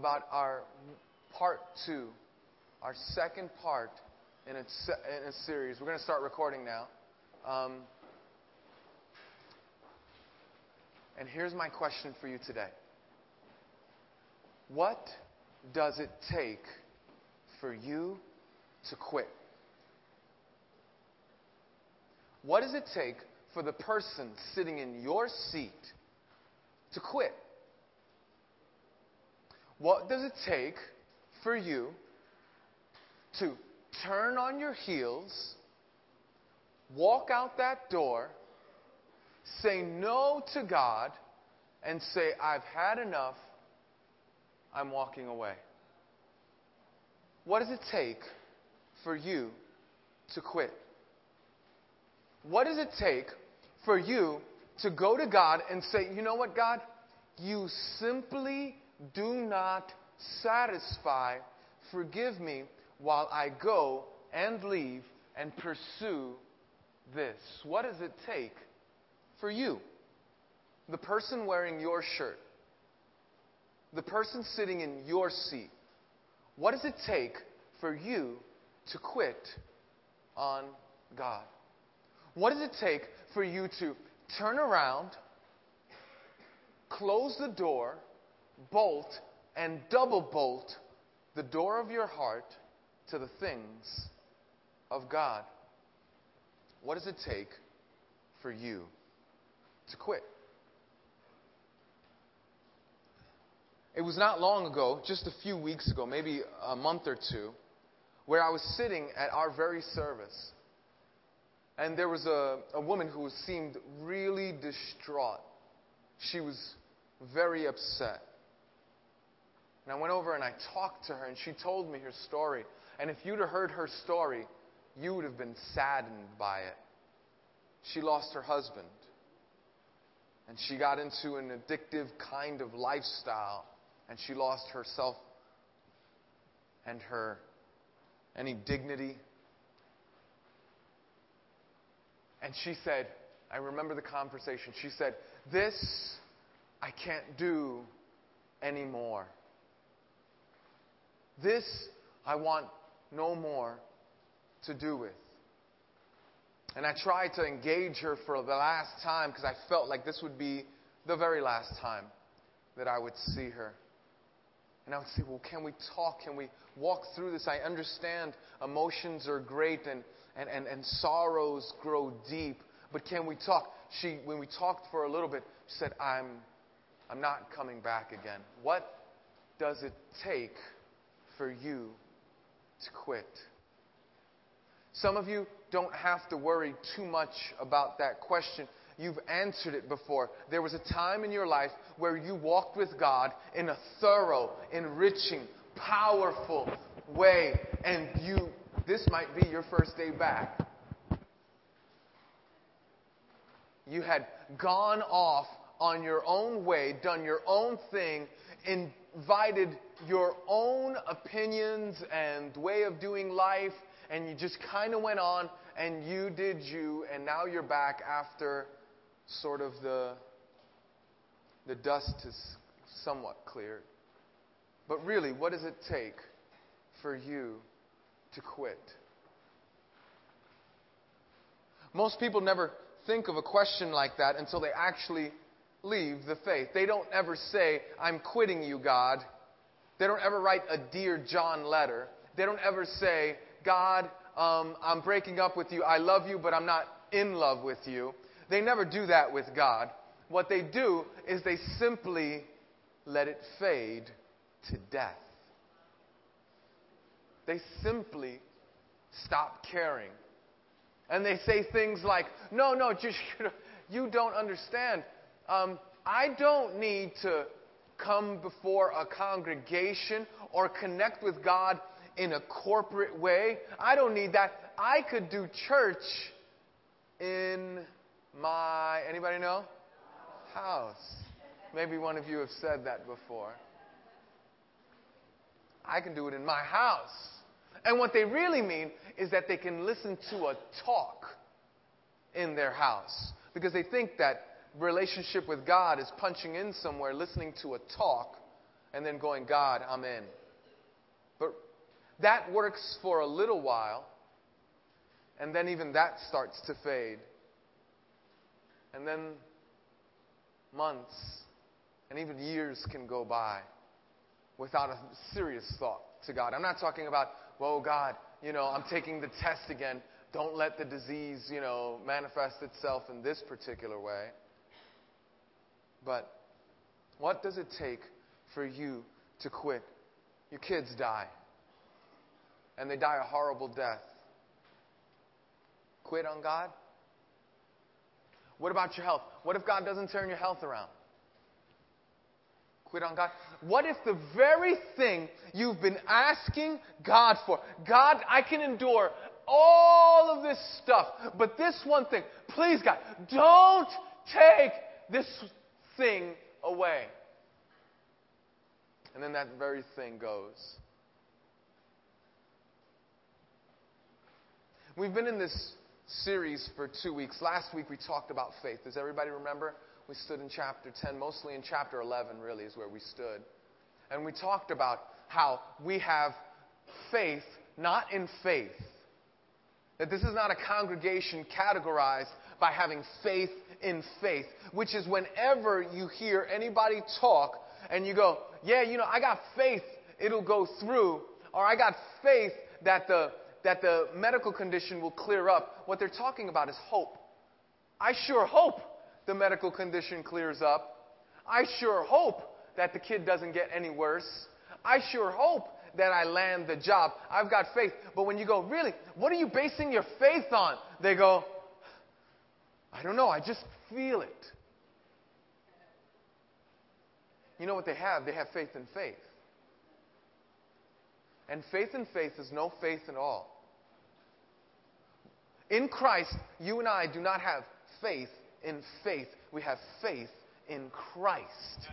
about our part two, our second part in a, in a series. We're going to start recording now. Um, and here's my question for you today What does it take for you to quit? What does it take for the person sitting in your seat to quit? What does it take for you to turn on your heels, walk out that door, say no to God, and say, I've had enough, I'm walking away? What does it take for you to quit? What does it take for you to go to God and say, you know what, God? You simply do not satisfy. Forgive me while I go and leave and pursue this. What does it take for you? The person wearing your shirt, the person sitting in your seat. What does it take for you to quit on God? What does it take for you to turn around, close the door, bolt, and double bolt the door of your heart to the things of God? What does it take for you to quit? It was not long ago, just a few weeks ago, maybe a month or two, where I was sitting at our very service and there was a, a woman who seemed really distraught. She was very upset. And I went over and I talked to her, and she told me her story. And if you'd have heard her story, you would have been saddened by it. She lost her husband, and she got into an addictive kind of lifestyle, and she lost herself and her any dignity And she said, I remember the conversation. She said, This I can't do anymore. This I want no more to do with. And I tried to engage her for the last time because I felt like this would be the very last time that I would see her. And I would say, Well, can we talk? Can we walk through this? I understand emotions are great and and, and, and sorrows grow deep. But can we talk? She, when we talked for a little bit, she said, I'm, I'm not coming back again. What does it take for you to quit? Some of you don't have to worry too much about that question. You've answered it before. There was a time in your life where you walked with God in a thorough, enriching, powerful way, and you this might be your first day back. You had gone off on your own way, done your own thing, invited your own opinions and way of doing life, and you just kind of went on and you did you, and now you're back after sort of the, the dust is somewhat cleared. But really, what does it take for you to quit. Most people never think of a question like that until they actually leave the faith. They don't ever say, I'm quitting you, God. They don't ever write a Dear John letter. They don't ever say, God, um, I'm breaking up with you. I love you, but I'm not in love with you. They never do that with God. What they do is they simply let it fade to death. They simply stop caring. And they say things like, no, no, just, you don't understand. Um, I don't need to come before a congregation or connect with God in a corporate way. I don't need that. I could do church in my, anybody know? House. Maybe one of you have said that before. I can do it in my house. And what they really mean is that they can listen to a talk in their house because they think that relationship with God is punching in somewhere, listening to a talk, and then going, God, I'm in. But that works for a little while, and then even that starts to fade. And then months and even years can go by without a serious thought to God. I'm not talking about, well, God, you know, I'm taking the test again. Don't let the disease, you know, manifest itself in this particular way. But what does it take for you to quit? Your kids die, and they die a horrible death. Quit on God? What about your health? What if God doesn't turn your health around? Quit on God. What if the very thing you've been asking God for, God, I can endure all of this stuff, but this one thing, please, God, don't take this thing away. And then that very thing goes. We've been in this series for two weeks. Last week we talked about faith. Does everybody remember? We stood in chapter 10, mostly in chapter 11, really, is where we stood. And we talked about how we have faith, not in faith. That this is not a congregation categorized by having faith in faith, which is whenever you hear anybody talk and you go, Yeah, you know, I got faith it'll go through, or I got faith that the, that the medical condition will clear up. What they're talking about is hope. I sure hope the medical condition clears up. I sure hope that the kid doesn't get any worse. I sure hope that I land the job. I've got faith. But when you go, really, what are you basing your faith on? They go, I don't know, I just feel it. You know what they have? They have faith in faith. And faith in faith is no faith at all. In Christ, you and I do not have faith in faith. We have faith in Christ.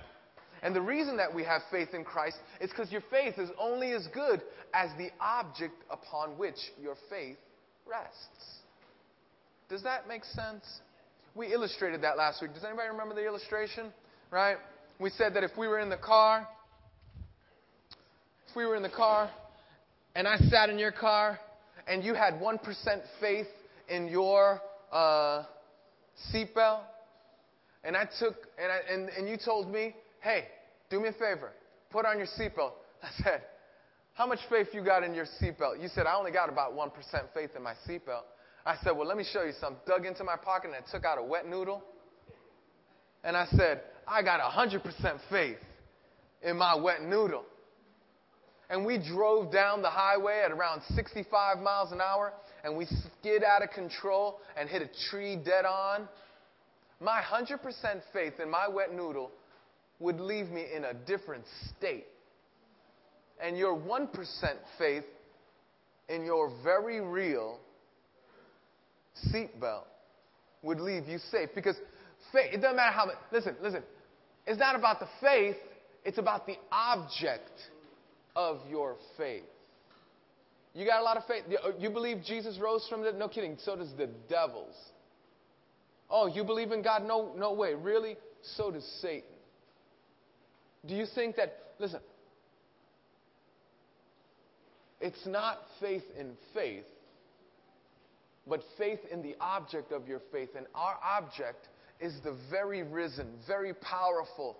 And the reason that we have faith in Christ is because your faith is only as good as the object upon which your faith rests. Does that make sense? We illustrated that last week. Does anybody remember the illustration? Right? We said that if we were in the car, if we were in the car and I sat in your car and you had 1% faith in your uh, seatbelt, and I took, and, I, and, and you told me, hey, do me a favor, put on your seatbelt. I said, how much faith you got in your seatbelt? You said, I only got about 1% faith in my seatbelt. I said, well, let me show you something. Dug into my pocket and I took out a wet noodle. And I said, I got 100% faith in my wet noodle. And we drove down the highway at around 65 miles an hour and we skid out of control and hit a tree dead on, my 100% faith in my wet noodle would leave me in a different state. And your 1% faith in your very real seatbelt would leave you safe. Because faith, it doesn't matter how much, listen, listen, it's not about the faith, it's about the object of your faith. You got a lot of faith. Uh, you believe Jesus rose from the No kidding. So does the devils. Oh, you believe in God? No, no way. Really? So does Satan. Do you think that, listen, it's not faith in faith, but faith in the object of your faith. And our object is the very risen, very powerful,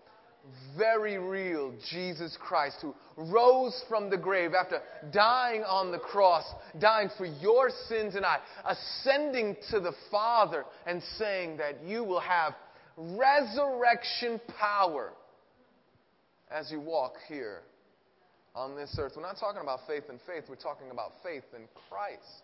very real Jesus Christ who rose from the grave after dying on the cross, dying for your sins and I, ascending to the Father and saying that you will have resurrection power as you walk here on this earth. We're not talking about faith in faith, we're talking about faith in Christ.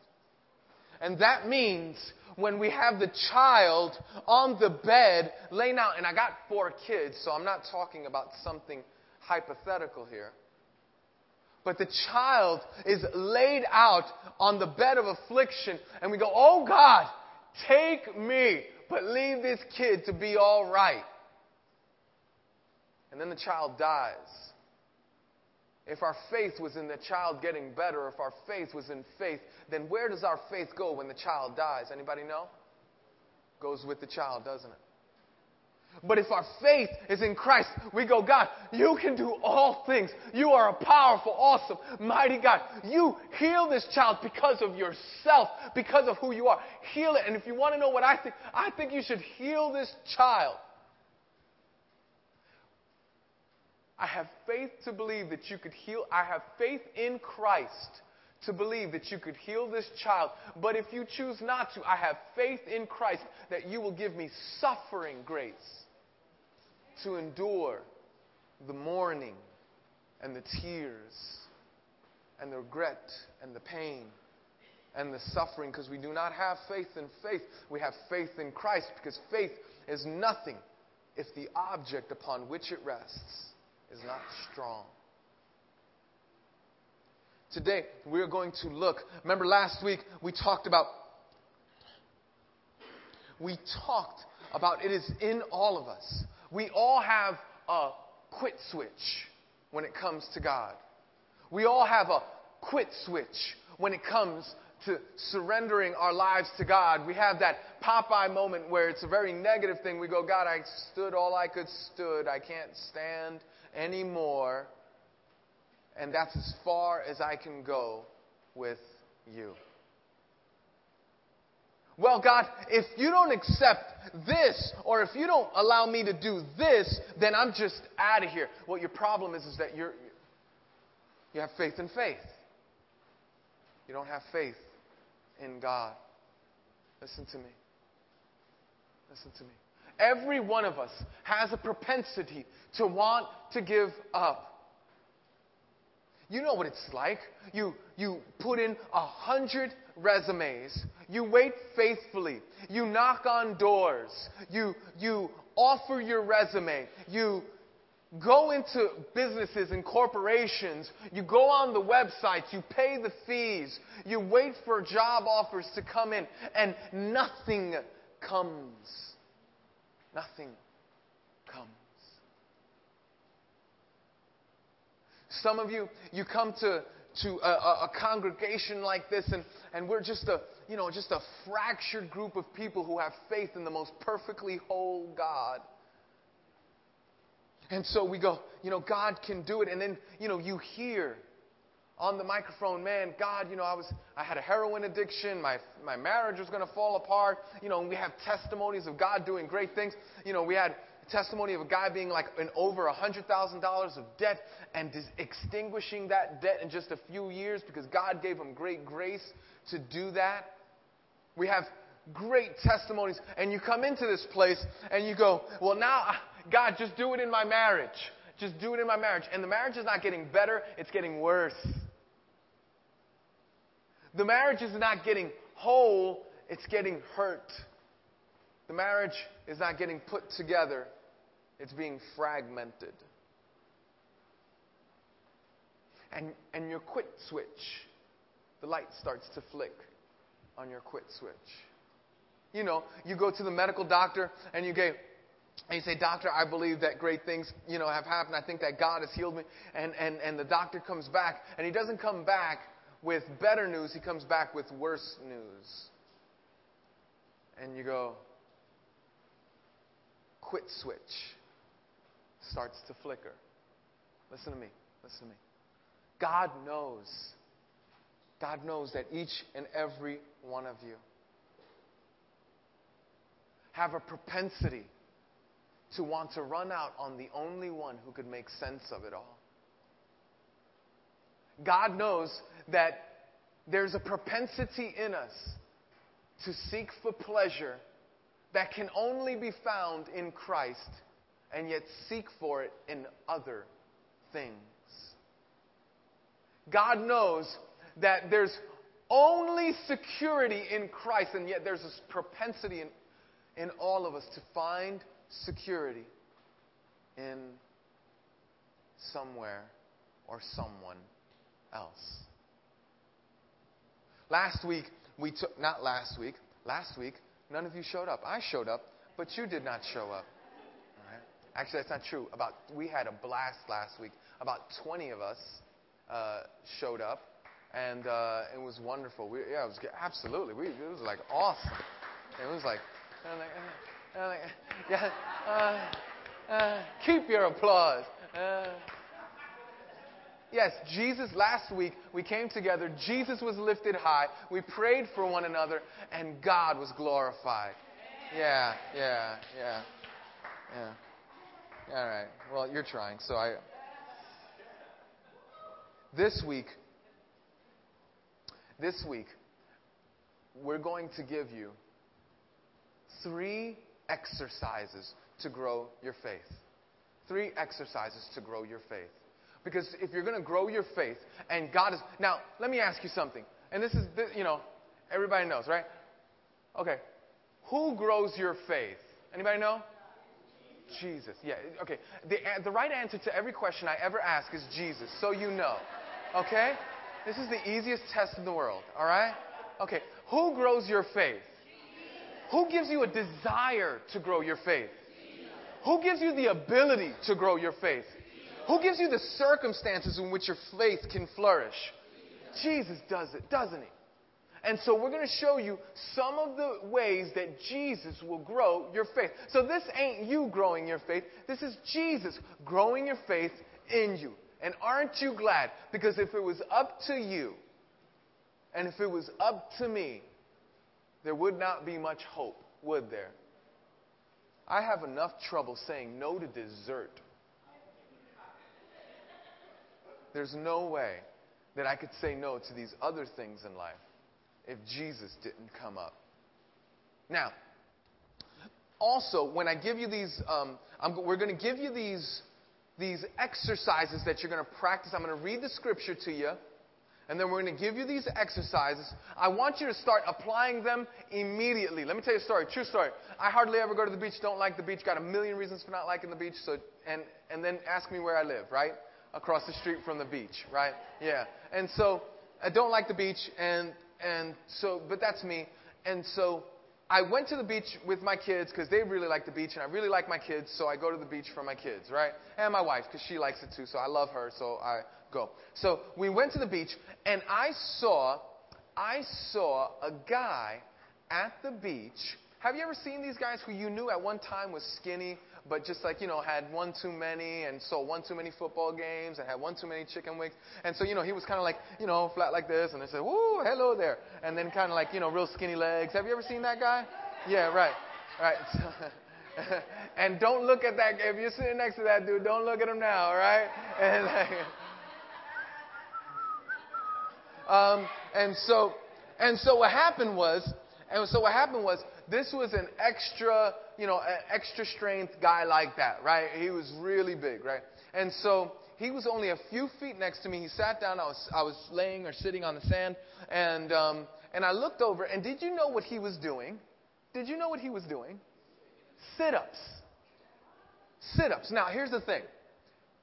And that means when we have the child on the bed laying out, and I got four kids, so I'm not talking about something hypothetical here. But the child is laid out on the bed of affliction, and we go, Oh God, take me, but leave this kid to be all right. And then the child dies. If our faith was in the child getting better, if our faith was in faith, then where does our faith go when the child dies? Anybody know? Goes with the child, doesn't it? But if our faith is in Christ, we go, God, you can do all things. You are a powerful, awesome, mighty God. You heal this child because of yourself, because of who you are. Heal it. And if you want to know what I think, I think you should heal this child. I have faith to believe that you could heal. I have faith in Christ to believe that you could heal this child. But if you choose not to, I have faith in Christ that you will give me suffering grace to endure the mourning and the tears and the regret and the pain and the suffering because we do not have faith in faith. We have faith in Christ because faith is nothing if the object upon which it rests is not strong. Today, we're going to look. Remember last week we talked about we talked about it is in all of us. We all have a quit switch when it comes to God. We all have a quit switch when it comes to surrendering our lives to God. We have that Popeye moment where it's a very negative thing. We go, God, I stood all I could stood. I can't stand anymore. And that's as far as I can go with you. Well, God, if you don't accept this, or if you don't allow me to do this, then I'm just out of here. Well, your problem is, is that you're, you have faith in faith. You don't have faith in God. Listen to me. Listen to me. Every one of us has a propensity to want to give up. You know what it's like. You, you put in a hundred resumes. You wait faithfully. You knock on doors. You, you offer your resume. You go into businesses and corporations. You go on the websites. You pay the fees. You wait for job offers to come in. And nothing comes. Nothing comes. Some of you, you come to, to a, a, congregation like this, and, and we're just a, you know, just a fractured group of people who have faith in the most perfectly whole God. And so we go, you know, God can do it. And then, you know, you hear on the microphone, man, God, you know, I was, I had a heroin addiction. My, my marriage was going to fall apart. You know, we have testimonies of God doing great things. You know, we had testimony of a guy being like in over a $100,000 of debt and extinguishing that debt in just a few years because God gave him great grace to do that. We have great testimonies. And you come into this place and you go, well, now, ah, God, just do it in my marriage. Just do it in my marriage. And the marriage is not getting better, it's getting worse. The marriage is not getting whole, it's getting hurt. The marriage is not getting put together, it's being fragmented. And, and your quit switch, the light starts to flick on your quit switch. You know, you go to the medical doctor and you go, and you say, Doctor, I believe that great things, you know, have happened. I think that God has healed me. And, and, and the doctor comes back, and he doesn't come back with better news, he comes back with worse news. And you go, quit switch starts to flicker. Listen to me. Listen to me. God knows. God knows that each and every one of you have a propensity to want to run out on the only one who could make sense of it all. God knows that there's a propensity in us to seek for pleasure that can only be found in Christ and yet seek for it in other things. God knows that there's only security in Christ, and yet there's this propensity in, in all of us to find security in somewhere or someone else. Last week, we took, not last week, last week, none of you showed up. I showed up, but you did not show up. Actually, that's not true. About, we had a blast last week. About 20 of us uh, showed up, and uh, it was wonderful. We, yeah, it was absolutely. We, it was like awesome. It was like, yeah, uh, uh, keep your applause. Yes, Jesus, last week we came together. Jesus was lifted high. We prayed for one another, and God was glorified. Yeah, yeah, yeah, yeah. All right. Well, you're trying, so I. This week, this week, we're going to give you three exercises to grow your faith. Three exercises to grow your faith. Because if you're going to grow your faith, and God is. Now, let me ask you something. And this is, you know, everybody knows, right? Okay. Who grows your faith? Anybody know? Jesus. Yeah. Okay. The, the right answer to every question I ever ask is Jesus, so you know. Okay? This is the easiest test in the world, all right? Okay. Who grows your faith? Who gives you a desire to grow your faith? Who gives you the ability to grow your faith? Who gives you the circumstances in which your faith can flourish? Jesus does it, doesn't he? And so we're going to show you some of the ways that Jesus will grow your faith. So this ain't you growing your faith. This is Jesus growing your faith in you. And aren't you glad? Because if it was up to you, and if it was up to me, there would not be much hope, would there? I have enough trouble saying no to dessert. There's no way that I could say no to these other things in life if Jesus didn't come up. Now, also, when I give you these, um, we're going to give you these, these exercises that you're going to practice. I'm going to read the scripture to you. And then we're going to give you these exercises. I want you to start applying them immediately. Let me tell you a story, true story. I hardly ever go to the beach, don't like the beach, got a million reasons for not liking the beach, so and and then ask me where I live, right? Across the street from the beach, right? Yeah. And so I don't like the beach and and so but that's me. And so I went to the beach with my kids because they really like the beach, and I really like my kids, so I go to the beach for my kids, right? And my wife because she likes it too, so I love her, so I go. So we went to the beach, and I saw, I saw a guy at the beach. Have you ever seen these guys who you knew at one time was skinny, but just like, you know, had one too many and saw one too many football games and had one too many chicken wings. And so, you know, he was kind of like, you know, flat like this. And they said, woo, hello there. And then kind of like, you know, real skinny legs. Have you ever seen that guy? Yeah, right. Right. and don't look at that. If you're sitting next to that dude, don't look at him now, right? And like, um, and so, and so what happened was, and so what happened was, this was an extra, you know, an extra strength guy like that, right? He was really big, right? And so he was only a few feet next to me. He sat down. I was, I was laying or sitting on the sand, and um, and I looked over. And did you know what he was doing? Did you know what he was doing? Sit-ups. Sit-ups. Now here's the thing.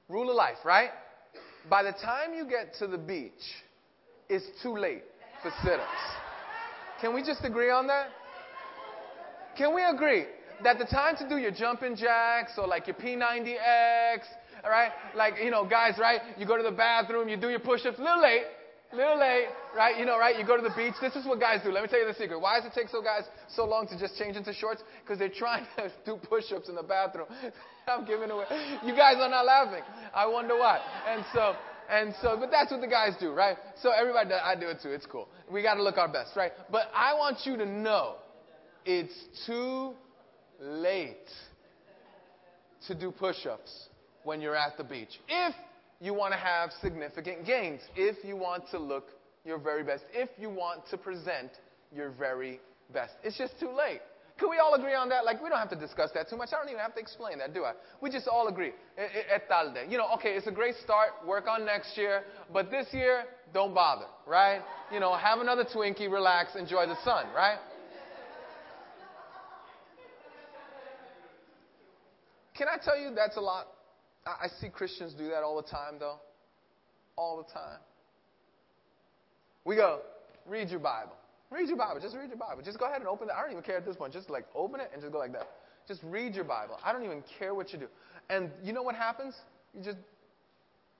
Rule of life, right? By the time you get to the beach, it's too late for sit ups. Can we just agree on that? Can we agree that the time to do your jumping jacks or like your P90X, all right? Like, you know, guys, right? You go to the bathroom, you do your push ups, a little late, a little late, right? You know, right? You go to the beach. This is what guys do. Let me tell you the secret. Why does it take so guys so long to just change into shorts? Because they're trying to do push ups in the bathroom. I'm giving away. You guys are not laughing. I wonder why. And so, and so, but that's what the guys do, right? So everybody, does, I do it too. It's cool. We got to look our best, right? But I want you to know it's too late to do push ups when you're at the beach. If you want to have significant gains, if you want to look your very best, if you want to present your very best. It's just too late. Can we all agree on that? Like, we don't have to discuss that too much. I don't even have to explain that, do I? We just all agree. Et. You know, okay, it's a great start. Work on next year. But this year, don't bother, right? You know, have another Twinkie, relax, enjoy the sun, right? Can I tell you that's a lot? I see Christians do that all the time, though. All the time. We go, read your Bible. Read your Bible. Just read your Bible. Just go ahead and open it. I don't even care at this point. Just like open it and just go like that. Just read your Bible. I don't even care what you do. And you know what happens? You just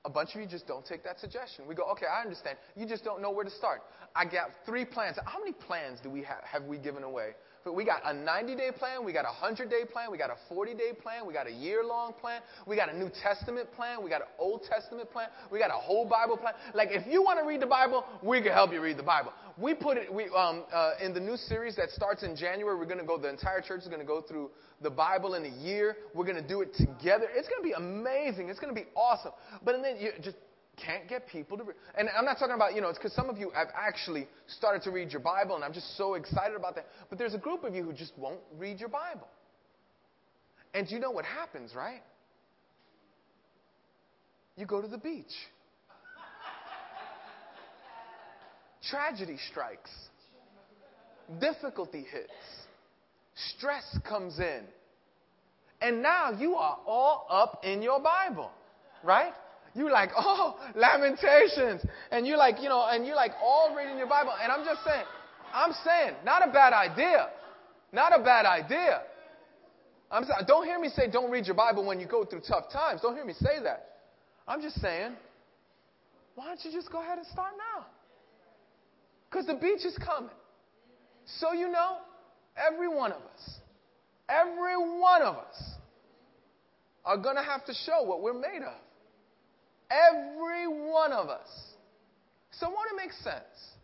a bunch of you just don't take that suggestion. We go, okay, I understand. You just don't know where to start. I got three plans. How many plans do we have, have we given away We got a 90 day plan, we got a 100 day plan, we got a 40 day plan, we got a year long plan, we got a New Testament plan, we got an Old Testament plan, we got a whole Bible plan. Like, if you want to read the Bible, we can help you read the Bible. We put it we, um, uh, in the new series that starts in January. We're going to go, the entire church is going to go through the Bible in a year. We're going to do it together. It's going to be amazing. It's going to be awesome. But then you just can't get people to read. And I'm not talking about, you know, it's because some of you have actually started to read your Bible, and I'm just so excited about that. But there's a group of you who just won't read your Bible. And you know what happens, right? You go to the beach. Tragedy strikes. Difficulty hits. Stress comes in. And now you are all up in your Bible, right? You like, oh, Lamentations. And you're like, you know, and you're like all reading your Bible. And I'm just saying, I'm saying, not a bad idea. Not a bad idea. I'm saying, don't hear me say don't read your Bible when you go through tough times. Don't hear me say that. I'm just saying, why don't you just go ahead and start now? Because the beach is coming. So you know, every one of us, every one of us are going to have to show what we're made of. Every one of us. So won't it make sense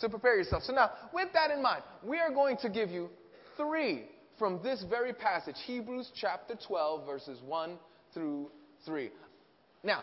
to prepare yourself? So now, with that in mind, we are going to give you three from this very passage, Hebrews chapter 12, verses 1 through 3. Now,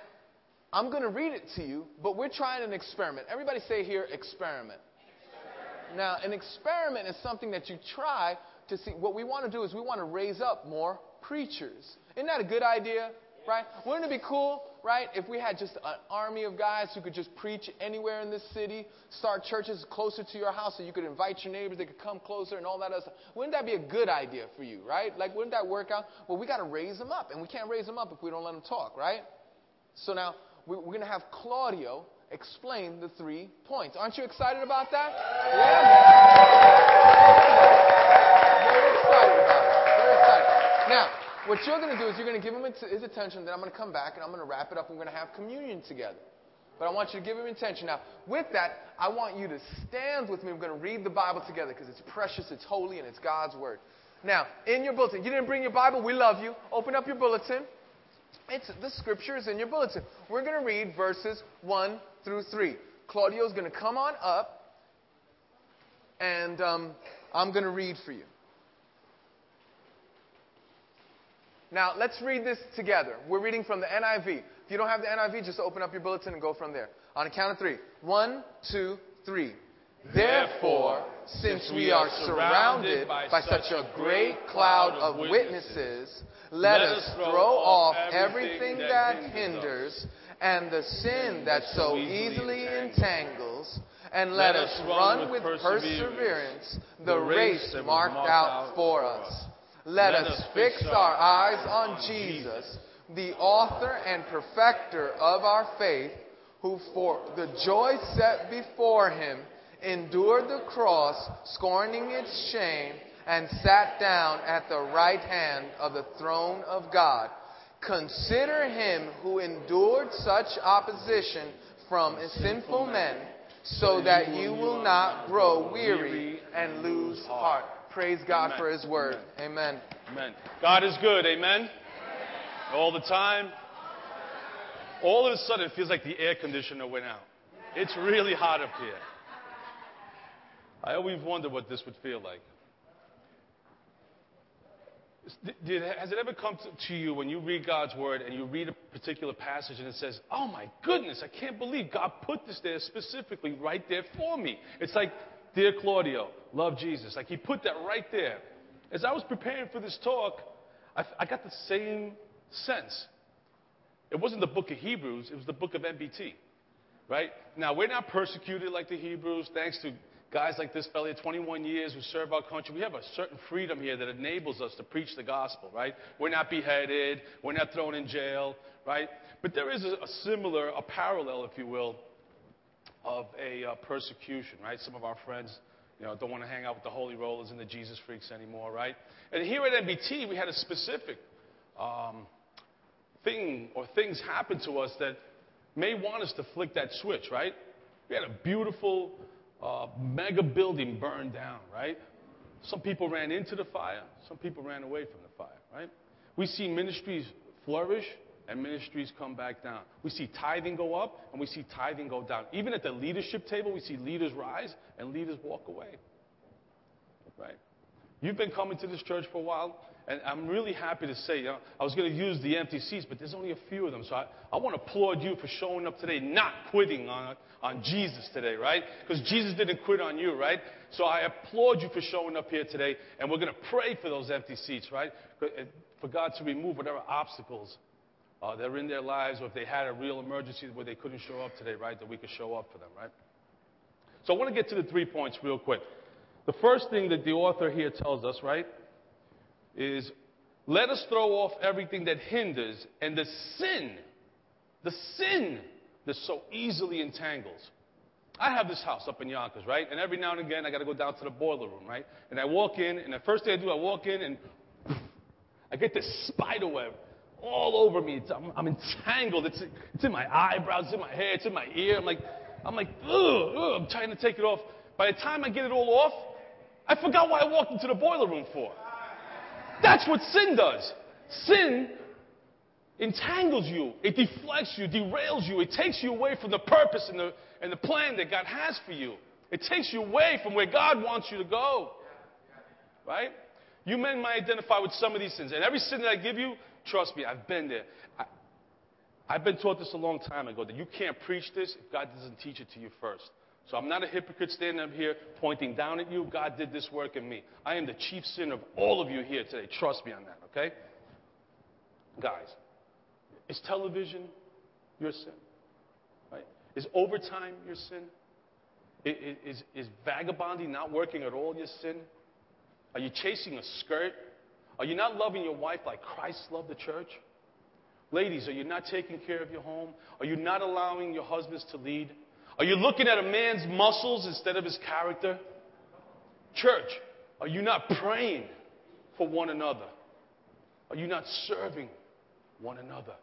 I'm going to read it to you, but we're trying an experiment. Everybody say here, experiment. experiment. Now, an experiment is something that you try to see. What we want to do is we want to raise up more preachers. Isn't that a good idea? Right? Wouldn't it be cool, right, if we had just an army of guys who could just preach anywhere in this city, start churches closer to your house so you could invite your neighbors, they could come closer and all that other stuff? Wouldn't that be a good idea for you, right? Like, wouldn't that work out? Well, we got to raise them up, and we can't raise them up if we don't let them talk, right? So now we're going to have Claudio explain the three points. Aren't you excited about that? Yeah, Very excited about it. Very excited. Now, what you're going to do is you're going to give him his attention, then I'm going to come back and I'm going to wrap it up and we're going to have communion together. But I want you to give him attention. Now, with that, I want you to stand with me. We're going to read the Bible together because it's precious, it's holy, and it's God's Word. Now, in your bulletin, you didn't bring your Bible, we love you. Open up your bulletin. It's, the scripture is in your bulletin. We're going to read verses 1 through 3. Claudio's going to come on up, and um, I'm going to read for you. Now, let's read this together. We're reading from the NIV. If you don't have the NIV, just open up your bulletin and go from there. On a count of three. One, two, three. Therefore, since we are surrounded by such a great cloud of witnesses, let us throw off everything that hinders and the sin that so easily entangles, and let us run with perseverance the race marked out for us let us fix our eyes on Jesus, the author and perfecter of our faith, who for the joy set before him endured the cross, scorning its shame, and sat down at the right hand of the throne of God. Consider him who endured such opposition from sinful men, so that you will not grow weary and lose heart. Praise God Amen. for His word. Amen. Amen. God is good. Amen. All the time. All of a sudden, it feels like the air conditioner went out. It's really hot up here. I always wonder what this would feel like. Did, has it ever come to, to you when you read God's word and you read a particular passage and it says, Oh my goodness, I can't believe God put this there specifically right there for me? It's like Dear Claudio, love Jesus. Like he put that right there. As I was preparing for this talk, I, I got the same sense. It wasn't the book of Hebrews, it was the book of NBT. Right? Now, we're not persecuted like the Hebrews, thanks to guys like this fellow, 21 years, who serve our country. We have a certain freedom here that enables us to preach the gospel, right? We're not beheaded, we're not thrown in jail, right? But there is a, a similar, a parallel, if you will, of a uh, persecution, right? Some of our friends, you know, don't want to hang out with the holy rollers and the Jesus freaks anymore, right? And here at NBT, we had a specific um, thing or things happen to us that may want us to flick that switch, right? We had a beautiful uh, mega building burned down, right? Some people ran into the fire, some people ran away from the fire, right? We see ministries flourish and ministries come back down. We see tithing go up and we see tithing go down. Even at the leadership table, we see leaders rise and leaders walk away. Right? You've been coming to this church for a while, and I'm really happy to say, you know, I was going to use the empty seats, but there's only a few of them. So I, I want to applaud you for showing up today, not quitting on, on Jesus today, right? Because Jesus didn't quit on you, right? So I applaud you for showing up here today, and we're going to pray for those empty seats, right? Uh, for God to remove whatever obstacles uh, that are in their lives, or if they had a real emergency where they couldn't show up today, right, that we could show up for them, right? So I want to get to the three points real quick. The first thing that the author here tells us, right, is let us throw off everything that hinders and the sin, the sin that so easily entangles. I have this house up in Yonkers, right? And every now and again, I got to go down to the boiler room, right? And I walk in, and the first thing I do, I walk in, and I get this spider web all over me. I'm, I'm, entangled. It's, it's in my eyebrows, it's in my hair, it's in my ear. I'm like, I'm like, ugh, ugh, I'm trying to take it off. By the time I get it all off, I forgot why I walked into the boiler room for. That's what sin does. Sin entangles you, it deflects you, derails you, it takes you away from the purpose and the, and the plan that God has for you. It takes you away from where God wants you to go. Right? You men might identify with some of these sins. And every sin that I give you, trust me, I've been there. I, I've been taught this a long time ago that you can't preach this if God doesn't teach it to you first. So I'm not a hypocrite standing up here pointing down at you. God did this work in me. I am the chief sin of all of you here today. Trust me on that, okay? Guys, is television your sin? Right? Is overtime your sin? Is, is, is vagabonding not working at all your sin? Are you chasing a skirt? Are you not loving your wife like Christ loved the church? Ladies, are you not taking care of your home? Are you not allowing your husbands to lead? Are you looking at a man's muscles instead of his character? Church, are you not praying for one another? Are you not serving one another?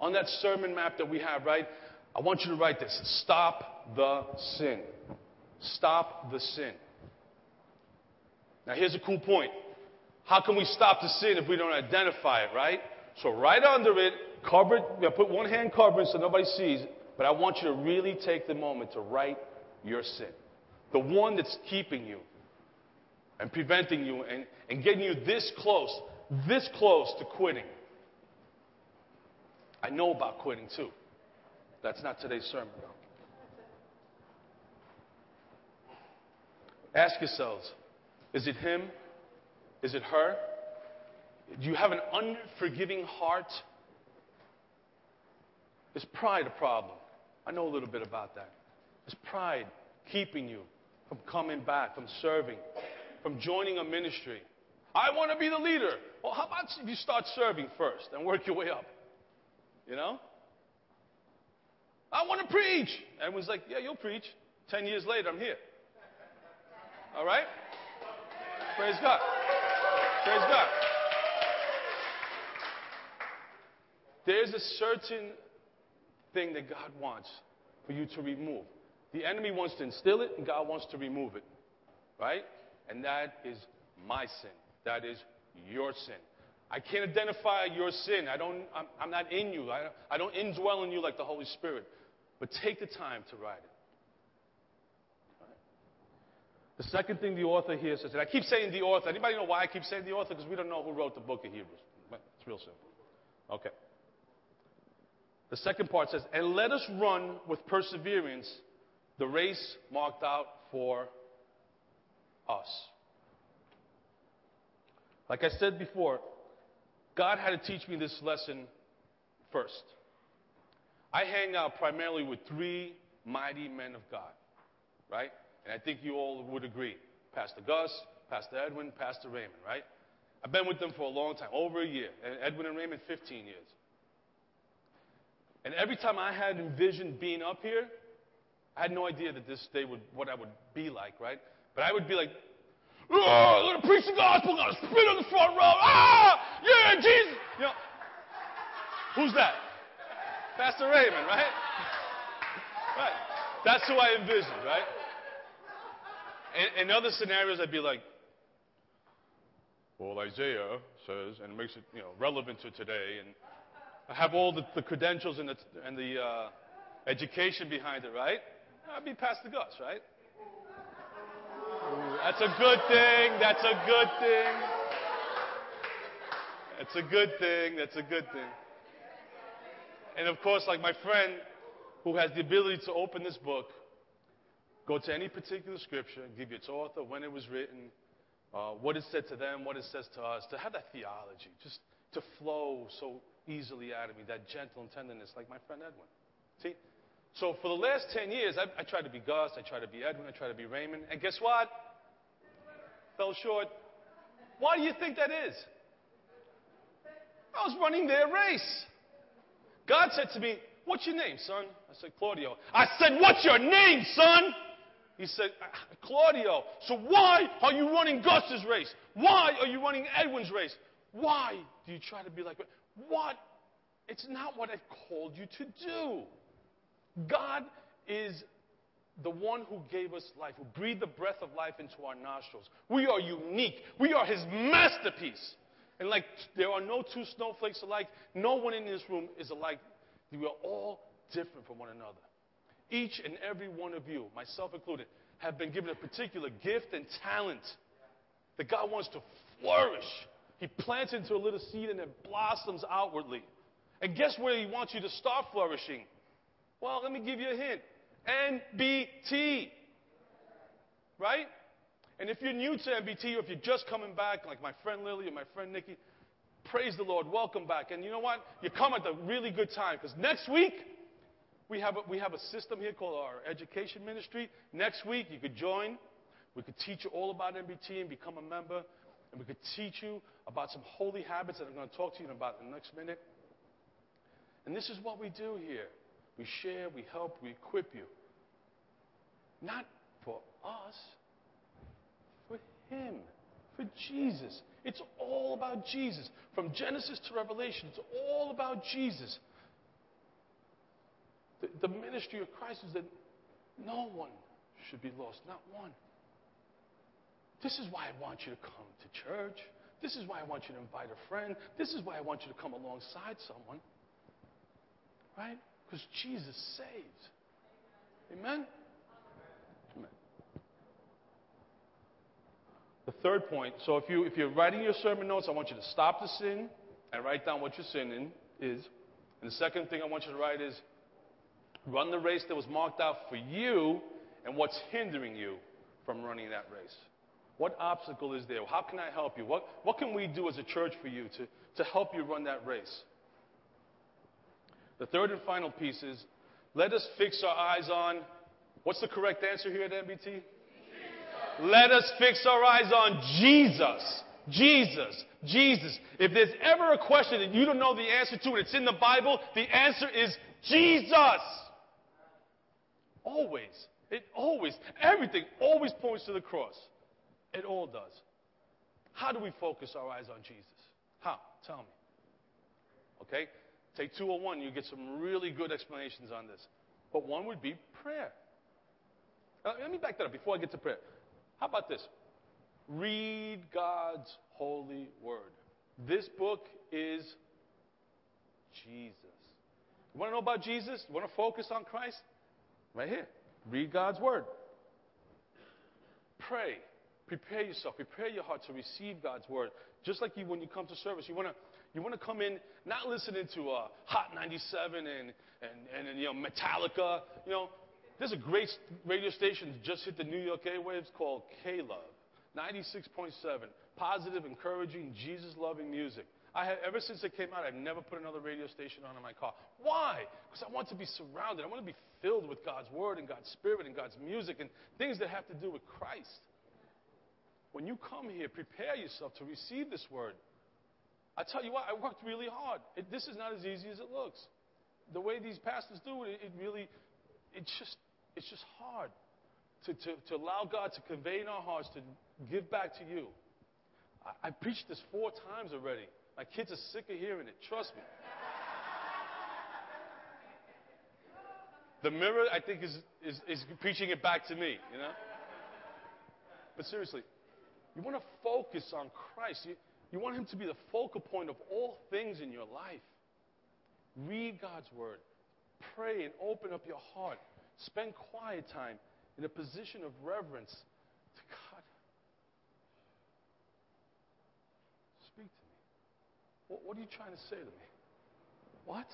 On that sermon map that we have, right? I want you to write this Stop the sin. Stop the sin. Now, here's a cool point. How can we stop the sin if we don't identify it, right? So, right under it, cover it, put one hand covering so nobody sees. But I want you to really take the moment to write your sin. The one that's keeping you and preventing you and, and getting you this close, this close to quitting. I know about quitting too. That's not today's sermon, though. Ask yourselves is it him? Is it her? Do you have an unforgiving heart? Is pride a problem? I know a little bit about that. Is pride keeping you from coming back, from serving, from joining a ministry? I want to be the leader. Well, how about if you start serving first and work your way up? You know? I want to preach. Everyone's like, yeah, you'll preach. Ten years later, I'm here. All right? Praise God. Praise God. There's a certain thing that God wants for you to remove. The enemy wants to instill it, and God wants to remove it. Right? And that is my sin. That is your sin. I can't identify your sin. I don't, I'm, I'm not in you. I, I don't indwell in you like the Holy Spirit. But take the time to write it. The second thing the author here says, and I keep saying the author. Anybody know why I keep saying the author? Because we don't know who wrote the book of Hebrews. It's real simple. Okay. The second part says, and let us run with perseverance the race marked out for us. Like I said before, God had to teach me this lesson first. I hang out primarily with three mighty men of God, right? And I think you all would agree. Pastor Gus, Pastor Edwin, Pastor Raymond, right? I've been with them for a long time, over a year. And Edwin and Raymond, 15 years. And every time I had envisioned being up here, I had no idea that this day would, what I would be like, right? But I would be like, oh, I'm going to preach the gospel, I'm going to spit on the front row. Ah, yeah, Jesus. You know, who's that? Pastor Raymond, right? Right. That's who I envisioned, right? In, in other scenarios, I'd be like, Well, Isaiah says, and makes it you know relevant to today, and I have all the, the credentials and the, and the uh, education behind it, right? I'd be Pastor Gus, right? Ooh, that's a good thing. That's a good thing. That's a good thing. That's a good thing. And of course, like my friend who has the ability to open this book, go to any particular scripture, give you its author, when it was written, uh, what it said to them, what it says to us, to have that theology, just to flow so easily out of me, that gentle and tenderness, like my friend Edwin. See? So for the last 10 years, I, I tried to be Gus, I tried to be Edwin, I tried to be Raymond, and guess what? Fell short. Why do you think that is? I was running their race. God said to me, What's your name, son? I said, Claudio. I said, What's your name, son? He said, Claudio. So why are you running Gus's race? Why are you running Edwin's race? Why do you try to be like what? It's not what I've called you to do. God is the one who gave us life, who breathed the breath of life into our nostrils. We are unique. We are his masterpiece. And like there are no two snowflakes alike, no one in this room is alike. We are all different from one another. Each and every one of you, myself included, have been given a particular gift and talent that God wants to flourish. He plants into a little seed and it blossoms outwardly. And guess where He wants you to start flourishing? Well, let me give you a hint NBT. Right? And if you're new to NBT or if you're just coming back, like my friend Lily or my friend Nikki, praise the Lord, welcome back. And you know what? You come at a really good time because next week we have, a, we have a system here called our education ministry. Next week you could join. We could teach you all about NBT and become a member. And we could teach you about some holy habits that I'm going to talk to you about in the next minute. And this is what we do here we share, we help, we equip you. Not for us, for Him, for Jesus. It's all about Jesus. From Genesis to Revelation, it's all about Jesus. The, the ministry of Christ is that no one should be lost, not one. This is why I want you to come to church. This is why I want you to invite a friend. This is why I want you to come alongside someone. Right? Because Jesus saves. Amen? Amen. The third point so if, you, if you're writing your sermon notes, I want you to stop the sin and write down what your sin is. And the second thing I want you to write is run the race that was marked out for you and what's hindering you from running that race. What obstacle is there? How can I help you? What, what can we do as a church for you to, to help you run that race? The third and final piece is let us fix our eyes on what's the correct answer here at NBT? Jesus. Let us fix our eyes on Jesus. Jesus. Jesus. If there's ever a question that you don't know the answer to and it's in the Bible, the answer is Jesus. Always. It always, everything always points to the cross. It all does. How do we focus our eyes on Jesus? How? Tell me. Okay? Take 201, you get some really good explanations on this. But one would be prayer. Now, let me back that up before I get to prayer. How about this? Read God's holy word. This book is Jesus. You want to know about Jesus? You want to focus on Christ? Right here. Read God's word. Pray. Prepare yourself. Prepare your heart to receive God's word. Just like you when you come to service, you want to you want to come in not listening to uh, Hot 97 and, and, and, you know Metallica. You know, there's a great radio station just hit the New York airwaves called K Love, 96.7. Positive, encouraging, Jesus-loving music. I have, ever since it came out, I've never put another radio station on in my car. Why? Because I want to be surrounded. I want to be filled with God's Word and God's Spirit and God's music and things that have to do with Christ. When you come here, prepare yourself to receive this Word. I tell you what, I worked really hard. It, this is not as easy as it looks. The way these pastors do it, it, really, it's just, it's just hard to, to, to allow God to convey in our hearts to give back to you. I, I preached this four times already. My kids are sick of hearing it. Trust me. The mirror, I think, is, is, is preaching it back to me, you know? But seriously, you want to focus on Christ. You, You want Him to be the focal point of all things in your life. Read God's Word. Pray and open up your heart. Spend quiet time in a position of reverence to God. Speak to me. What, what are you trying to say to me? What?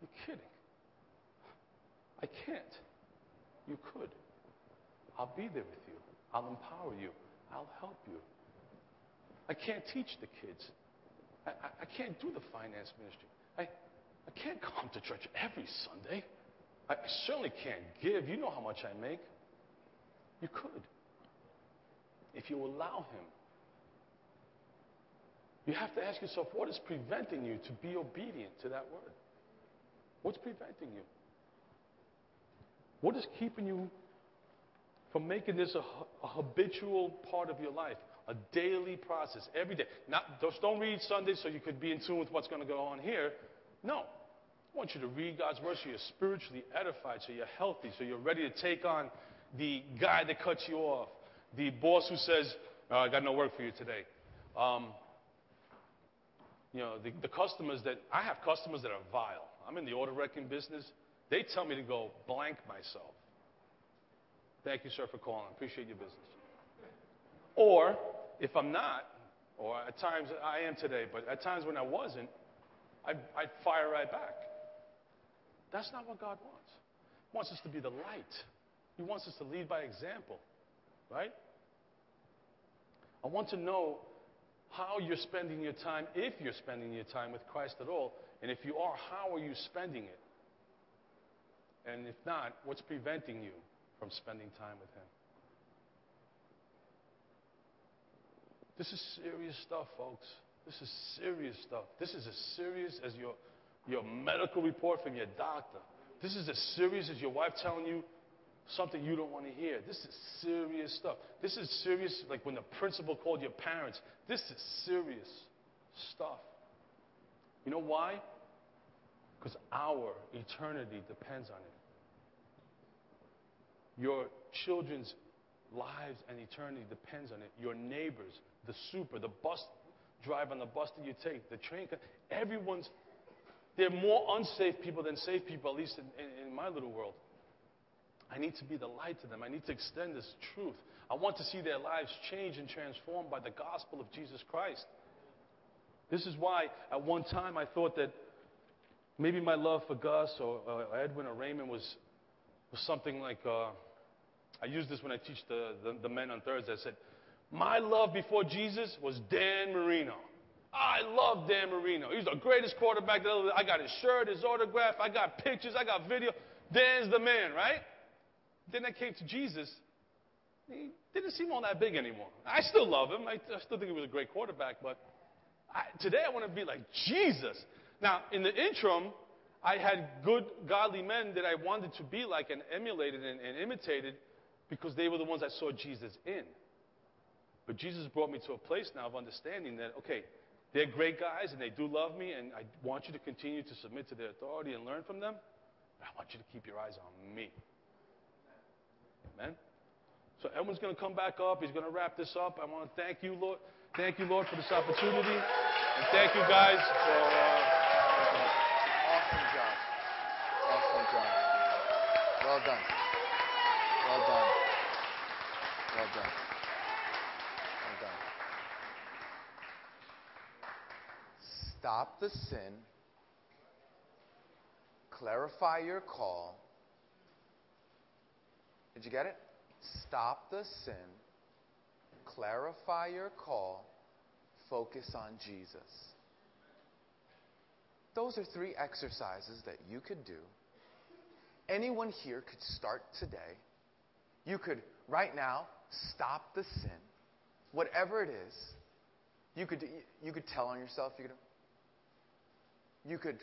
You're kidding. I can't. You could. I'll be there with you. I'll empower you. I'll help you. I can't teach the kids. I, I, I can't do the finance ministry. I, I can't come to church every Sunday. I certainly can't give. You know how much I make. You could. If you allow Him. You have to ask yourself what is preventing you to be obedient to that word? What's preventing you? What is keeping you from making this a, a habitual part of your life? A daily process, every day. Not, just don't read Sunday so you could be in tune with what's going to go on here. No. I want you to read God's word so you're spiritually edified, so you're healthy, so you're ready to take on the guy that cuts you off, the boss who says, oh, I got no work for you today. Um, you know, the, the customers that, I have customers that are vile. I'm in the auto wrecking business. They tell me to go blank myself. Thank you, sir, for calling. Appreciate your business. Or, if I'm not, or at times I am today, but at times when I wasn't, I'd, I'd fire right back. That's not what God wants. He wants us to be the light. He wants us to lead by example, right? I want to know how you're spending your time, if you're spending your time with Christ at all, and if you are, how are you spending it? And if not, what's preventing you from spending time with Him? This is serious stuff, folks. This is serious stuff. This is as serious as your, your medical report from your doctor. This is as serious as your wife telling you something you don't want to hear. This is serious stuff. This is serious, like when the principal called your parents. This is serious stuff. You know why? Because our eternity depends on it. Your children's lives and eternity depends on it. Your neighbors, the super, the bus driver on the bus that you take, the train, everyone's, there are more unsafe people than safe people, at least in, in, in my little world. I need to be the light to them. I need to extend this truth. I want to see their lives changed and transformed by the gospel of Jesus Christ. This is why at one time I thought that maybe my love for Gus or Edwin or Raymond was, was something like uh, I use this when I teach the, the, the men on Thursday. I said, My love before Jesus was Dan Marino. I love Dan Marino. He's the greatest quarterback. I got his shirt, his autograph, I got pictures, I got video. Dan's the man, right? Then I came to Jesus. He didn't seem all that big anymore. I still love him. I, I still think he was a great quarterback, but I, today I want to be like Jesus. Now, in the interim, I had good, godly men that I wanted to be like and emulated and, and imitated because they were the ones I saw Jesus in. But Jesus brought me to a place now of understanding that, okay, they're great guys and they do love me, and I want you to continue to submit to their authority and learn from them. But I want you to keep your eyes on me. Amen? So everyone's going to come back up. He's going to wrap this up. I want to thank you, Lord. Thank you, Lord, for this opportunity. And thank you guys for. Uh, Awesome job. Awesome job. Well done. Well done. Well done. Well done. Stop the sin. Clarify your call. Did you get it? Stop the sin. Clarify your call. Focus on Jesus. Those are three exercises that you could do. Anyone here could start today. You could, right now, stop the sin. Whatever it is, you could, you could tell on yourself. You could, you could,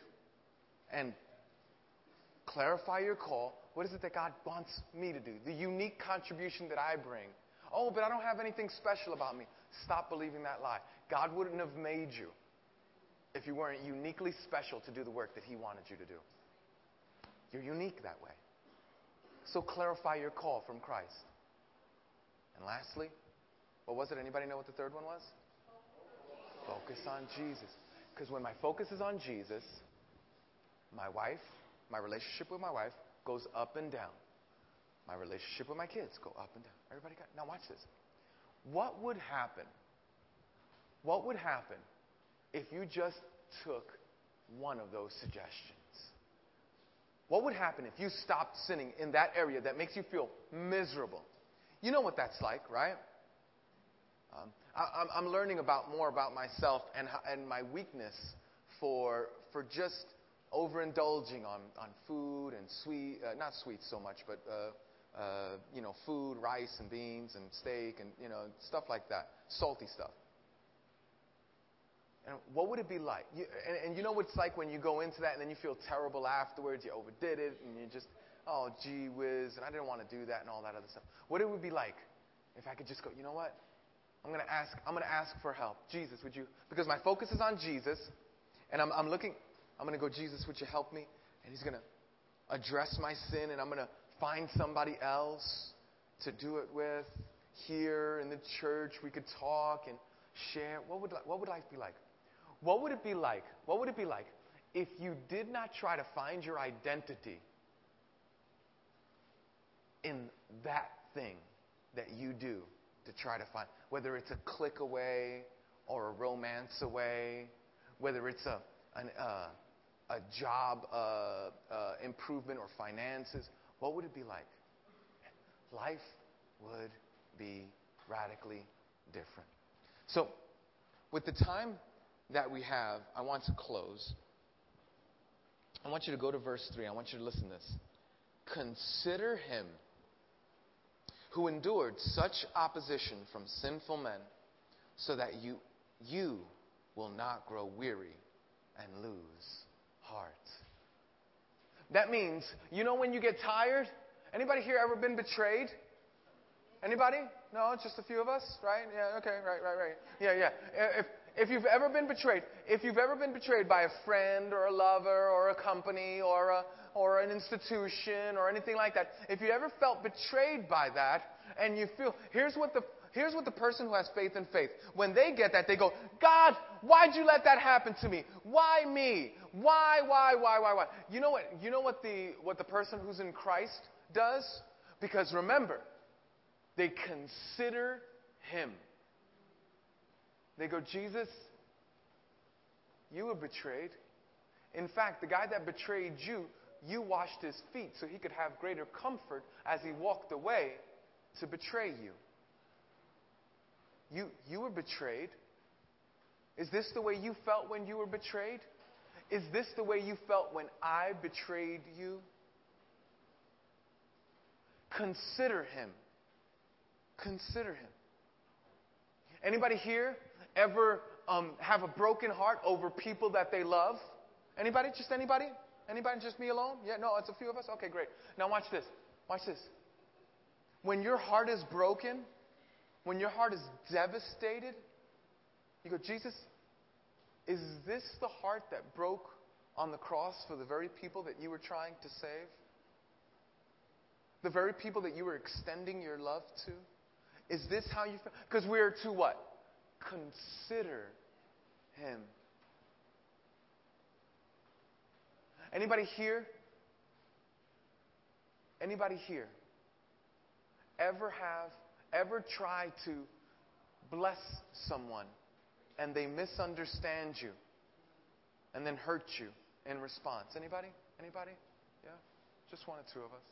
and clarify your call. What is it that God wants me to do? The unique contribution that I bring. Oh, but I don't have anything special about me. Stop believing that lie. God wouldn't have made you if you weren't uniquely special to do the work that He wanted you to do. You're unique that way. So clarify your call from Christ. And lastly, what was it? Anybody know what the third one was? Focus on Jesus. Because when my focus is on Jesus, my wife, my relationship with my wife goes up and down. My relationship with my kids go up and down. Everybody got now watch this. What would happen? What would happen if you just took one of those suggestions? What would happen if you stopped sinning in that area that makes you feel miserable? You know what that's like, right? Um, I, am learning about more about myself and, and my weakness for, for just overindulging on, on food and sweet, uh, not sweet so much, but uh, uh, you know, food, rice and beans and steak and you know stuff like that, salty stuff. And what would it be like? You, and, and you know what it's like when you go into that and then you feel terrible afterwards. You overdid it and you just, oh gee whiz, and I didn't want to do that and all that other stuff. What it would be like if I could just go, you know what? I'm to ask. I'm to ask for help. Jesus, would you? Because my focus is on Jesus, and I'm, I'm looking. I'm going to go, Jesus, would you help me? And He's going to address my sin, and I'm going to find somebody else to do it with. Here in the church, we could talk and share. What would what would life be like? What would it be like? What would it be like if you did not try to find your identity in that thing that you do to try to find, whether it's a click away or a romance away, whether it's a, an, uh, a job uh, uh, improvement or finances, what would it be like? Life would be radically different. So, with the time that we have, I want to close. I want you to go to verse 3. I want you to listen to this. Consider him who endured such opposition from sinful men, so that you, you will not grow weary and lose heart. That means, you know when you get tired? Anybody here ever been betrayed? Anybody? No, it's just a few of us, right? Yeah, okay, right, right, right. Yeah, yeah. Uh, if, if you've ever been betrayed, if you've ever been betrayed by a friend or a lover or a company or a, or an institution or anything like that, if you ever felt betrayed by that and you feel, here's what the, here's what the person who has faith in faith, when they get that, they go, God, why'd you let that happen to me? Why me? Why, why, why, why, why? You know what, you know what the, what the person who's in Christ does? Because remember, they consider him. They go, Jesus, you were betrayed. In fact, the guy that betrayed you you washed his feet so he could have greater comfort as he walked away to betray you. You, you were betrayed. Is this the way you felt when you were betrayed? Is this the way you felt when I betrayed you? Consider him. Consider him. Anybody here ever um, have a broken heart over people that they love? Anybody? Just anybody? Anybody? Just me alone? Yeah, no, it's a few of us? Okay, great. Now watch this. Watch this. When your heart is broken, when your heart is devastated, you go, Jesus, is this the heart that broke on the cross for the very people that you were trying to save? The very people that you were extending your love to? Is this how you feel? Because we're to what? Consider him Anybody here? Anybody here ever have, ever try to bless someone and they misunderstand you and then hurt you in response? Anybody? Anybody? Yeah? Just one or two of us.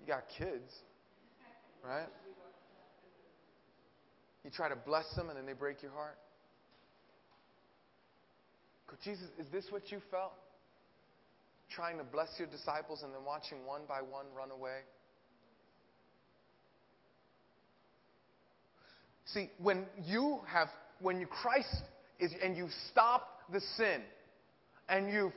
You got kids, right? You try to bless them and then they break your heart. Jesus, is this what you felt? trying to bless your disciples and then watching one by one run away? See, when you have, when Christ is, and you've stopped the sin, and you've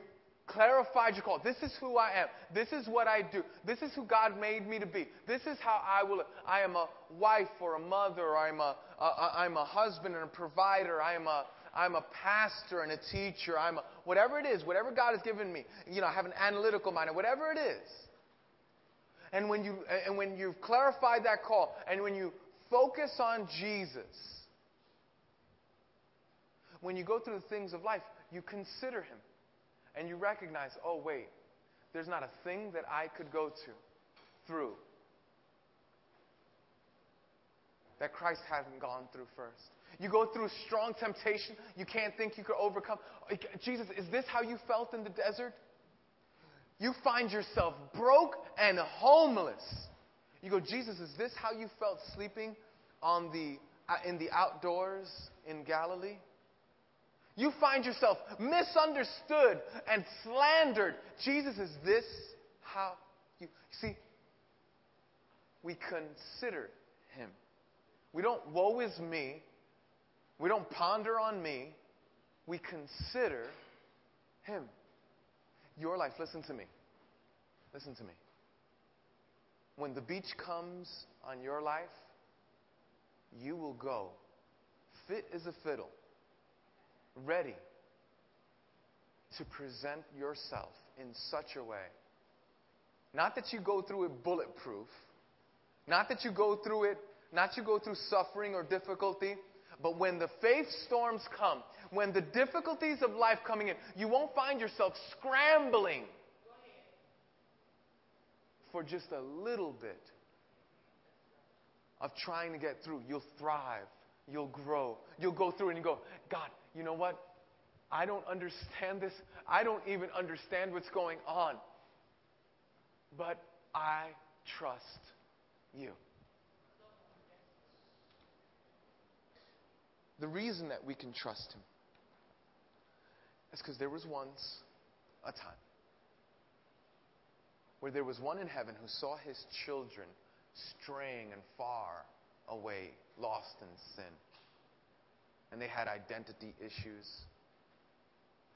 clarified your call. This is who I am. This is what I do. This is who God made me to be. This is how I will. I am a wife or a mother. Or I'm a, a I'm a husband and a provider. I am a I'm a pastor and a teacher. I'm a, whatever it is, whatever God has given me. You know, I have an analytical mind, or whatever it is. And when you and when you've clarified that call, and when you focus on Jesus, When you go through the things of life, you consider Him and you recognize, oh, wait, there's not a thing that I could go to through that Christ hasn't gone through first. You go through strong temptation you can't think you could overcome. Jesus, is this how you felt in the desert? You find yourself broke and homeless. You go, Jesus, is this how you felt sleeping on the, uh, in the outdoors in Galilee? You find yourself misunderstood and slandered. Jesus, is this how you see? We consider him. We don't woe is me. We don't ponder on me. We consider him. Your life, listen to me. Listen to me. When the beach comes on your life, you will go fit as a fiddle, ready to present yourself in such a way. Not that you go through it bulletproof, not that you go through it, not you go through suffering or difficulty, but when the faith storms come, when the difficulties of life coming in, you won't find yourself scrambling for just a little bit of trying to get through. You'll thrive. You'll grow. You'll go through and you go, God, you know what? I don't understand this. I don't even understand what's going on. But I trust you. The reason that we can trust Him is because there was once a time where there was one in heaven who saw his children straying and far away, lost in sin. And they had identity issues.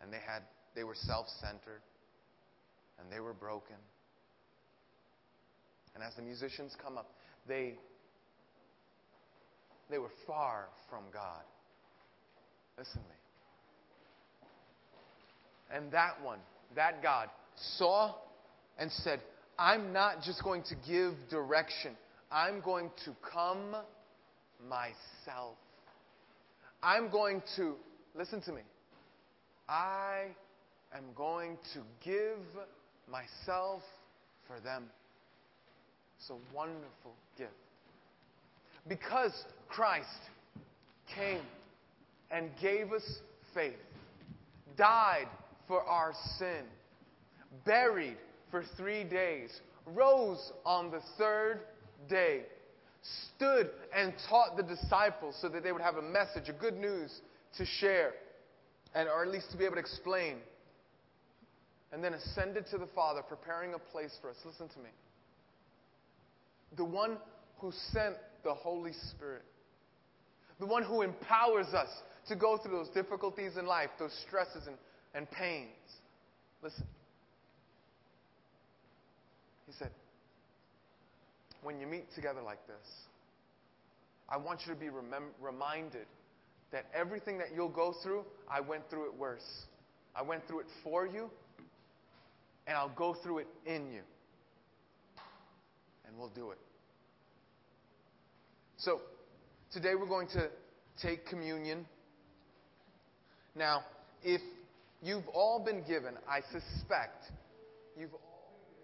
And they had they were self-centered. And they were broken. And as the musicians come up, they they were far from God. Listen to me. And that one, that God, saw and said, I'm not just going to give direction, I'm going to come myself. I'm going to, listen to me, I am going to give myself for them. It's a wonderful gift. Because Christ came and gave us faith, died for our sin, buried for three days, rose on the third day, stood and taught the disciples so that they would have a message, a good news to share, and or at least to be able to explain. And then ascended to the Father, preparing a place for us. Listen to me. The one who sent the Holy Spirit, the one who empowers us to go through those difficulties in life, those stresses and, and pains. Listen. He said, when you meet together like this, I want you to be remem- reminded that everything that you'll go through, I went through it worse. I went through it for you, and I'll go through it in you. And we'll do it. So, today we're going to take communion. Now, if you've all been given, I suspect you've